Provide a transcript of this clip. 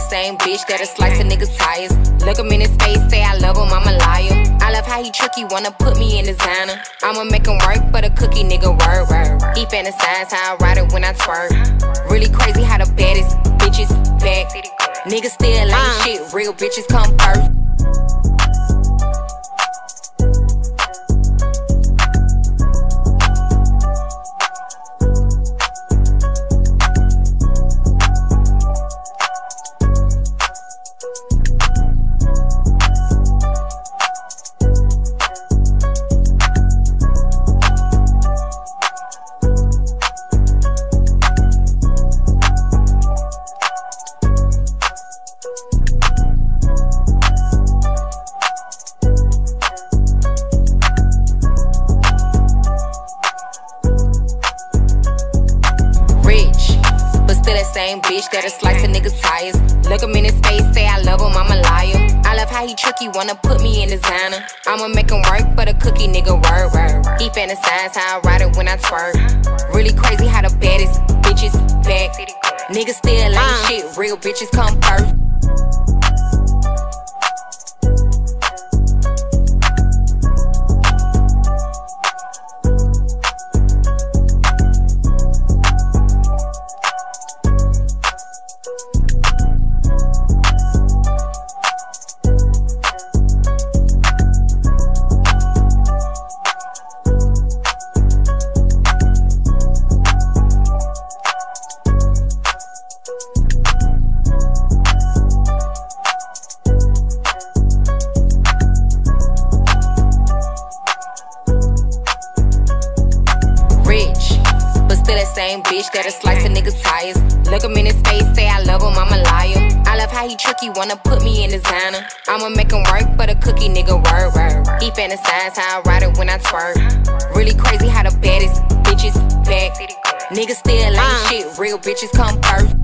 same bitch that'll slice a nigga's tires. Look him in his face, say I love him, I'm a liar. I love how he tricky, wanna put me in his designer. I'ma make him work for the cookie, nigga, word, word. He fantasize how I ride it when I twerk. Really crazy how the baddest bitches back. Niggas still ain't uh. shit, real bitches come first. Same bitch that'll slice a nigga's tires. Look him in his face, say I love him, I'm a liar. I love how he tricky, wanna put me in designer. I'ma make him work for the cookie, nigga, word, word. He fantasize how I ride it when I twerk. Really crazy how the baddest bitches back. Niggas still ain't uh. shit, real bitches come first. Same bitch that'll slice a nigga's tires. Look him in his face, say I love him, I'm a liar. I love how he tricky, wanna put me in his designer. I'ma make him work for the cookie, nigga, word, word. He fantasize how I ride it when I twerk. Really crazy how the baddest bitches back. Niggas still ain't uh. shit, real bitches come first.